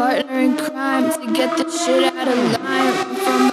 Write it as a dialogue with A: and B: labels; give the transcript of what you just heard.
A: partner in crime to get this shit out of line. From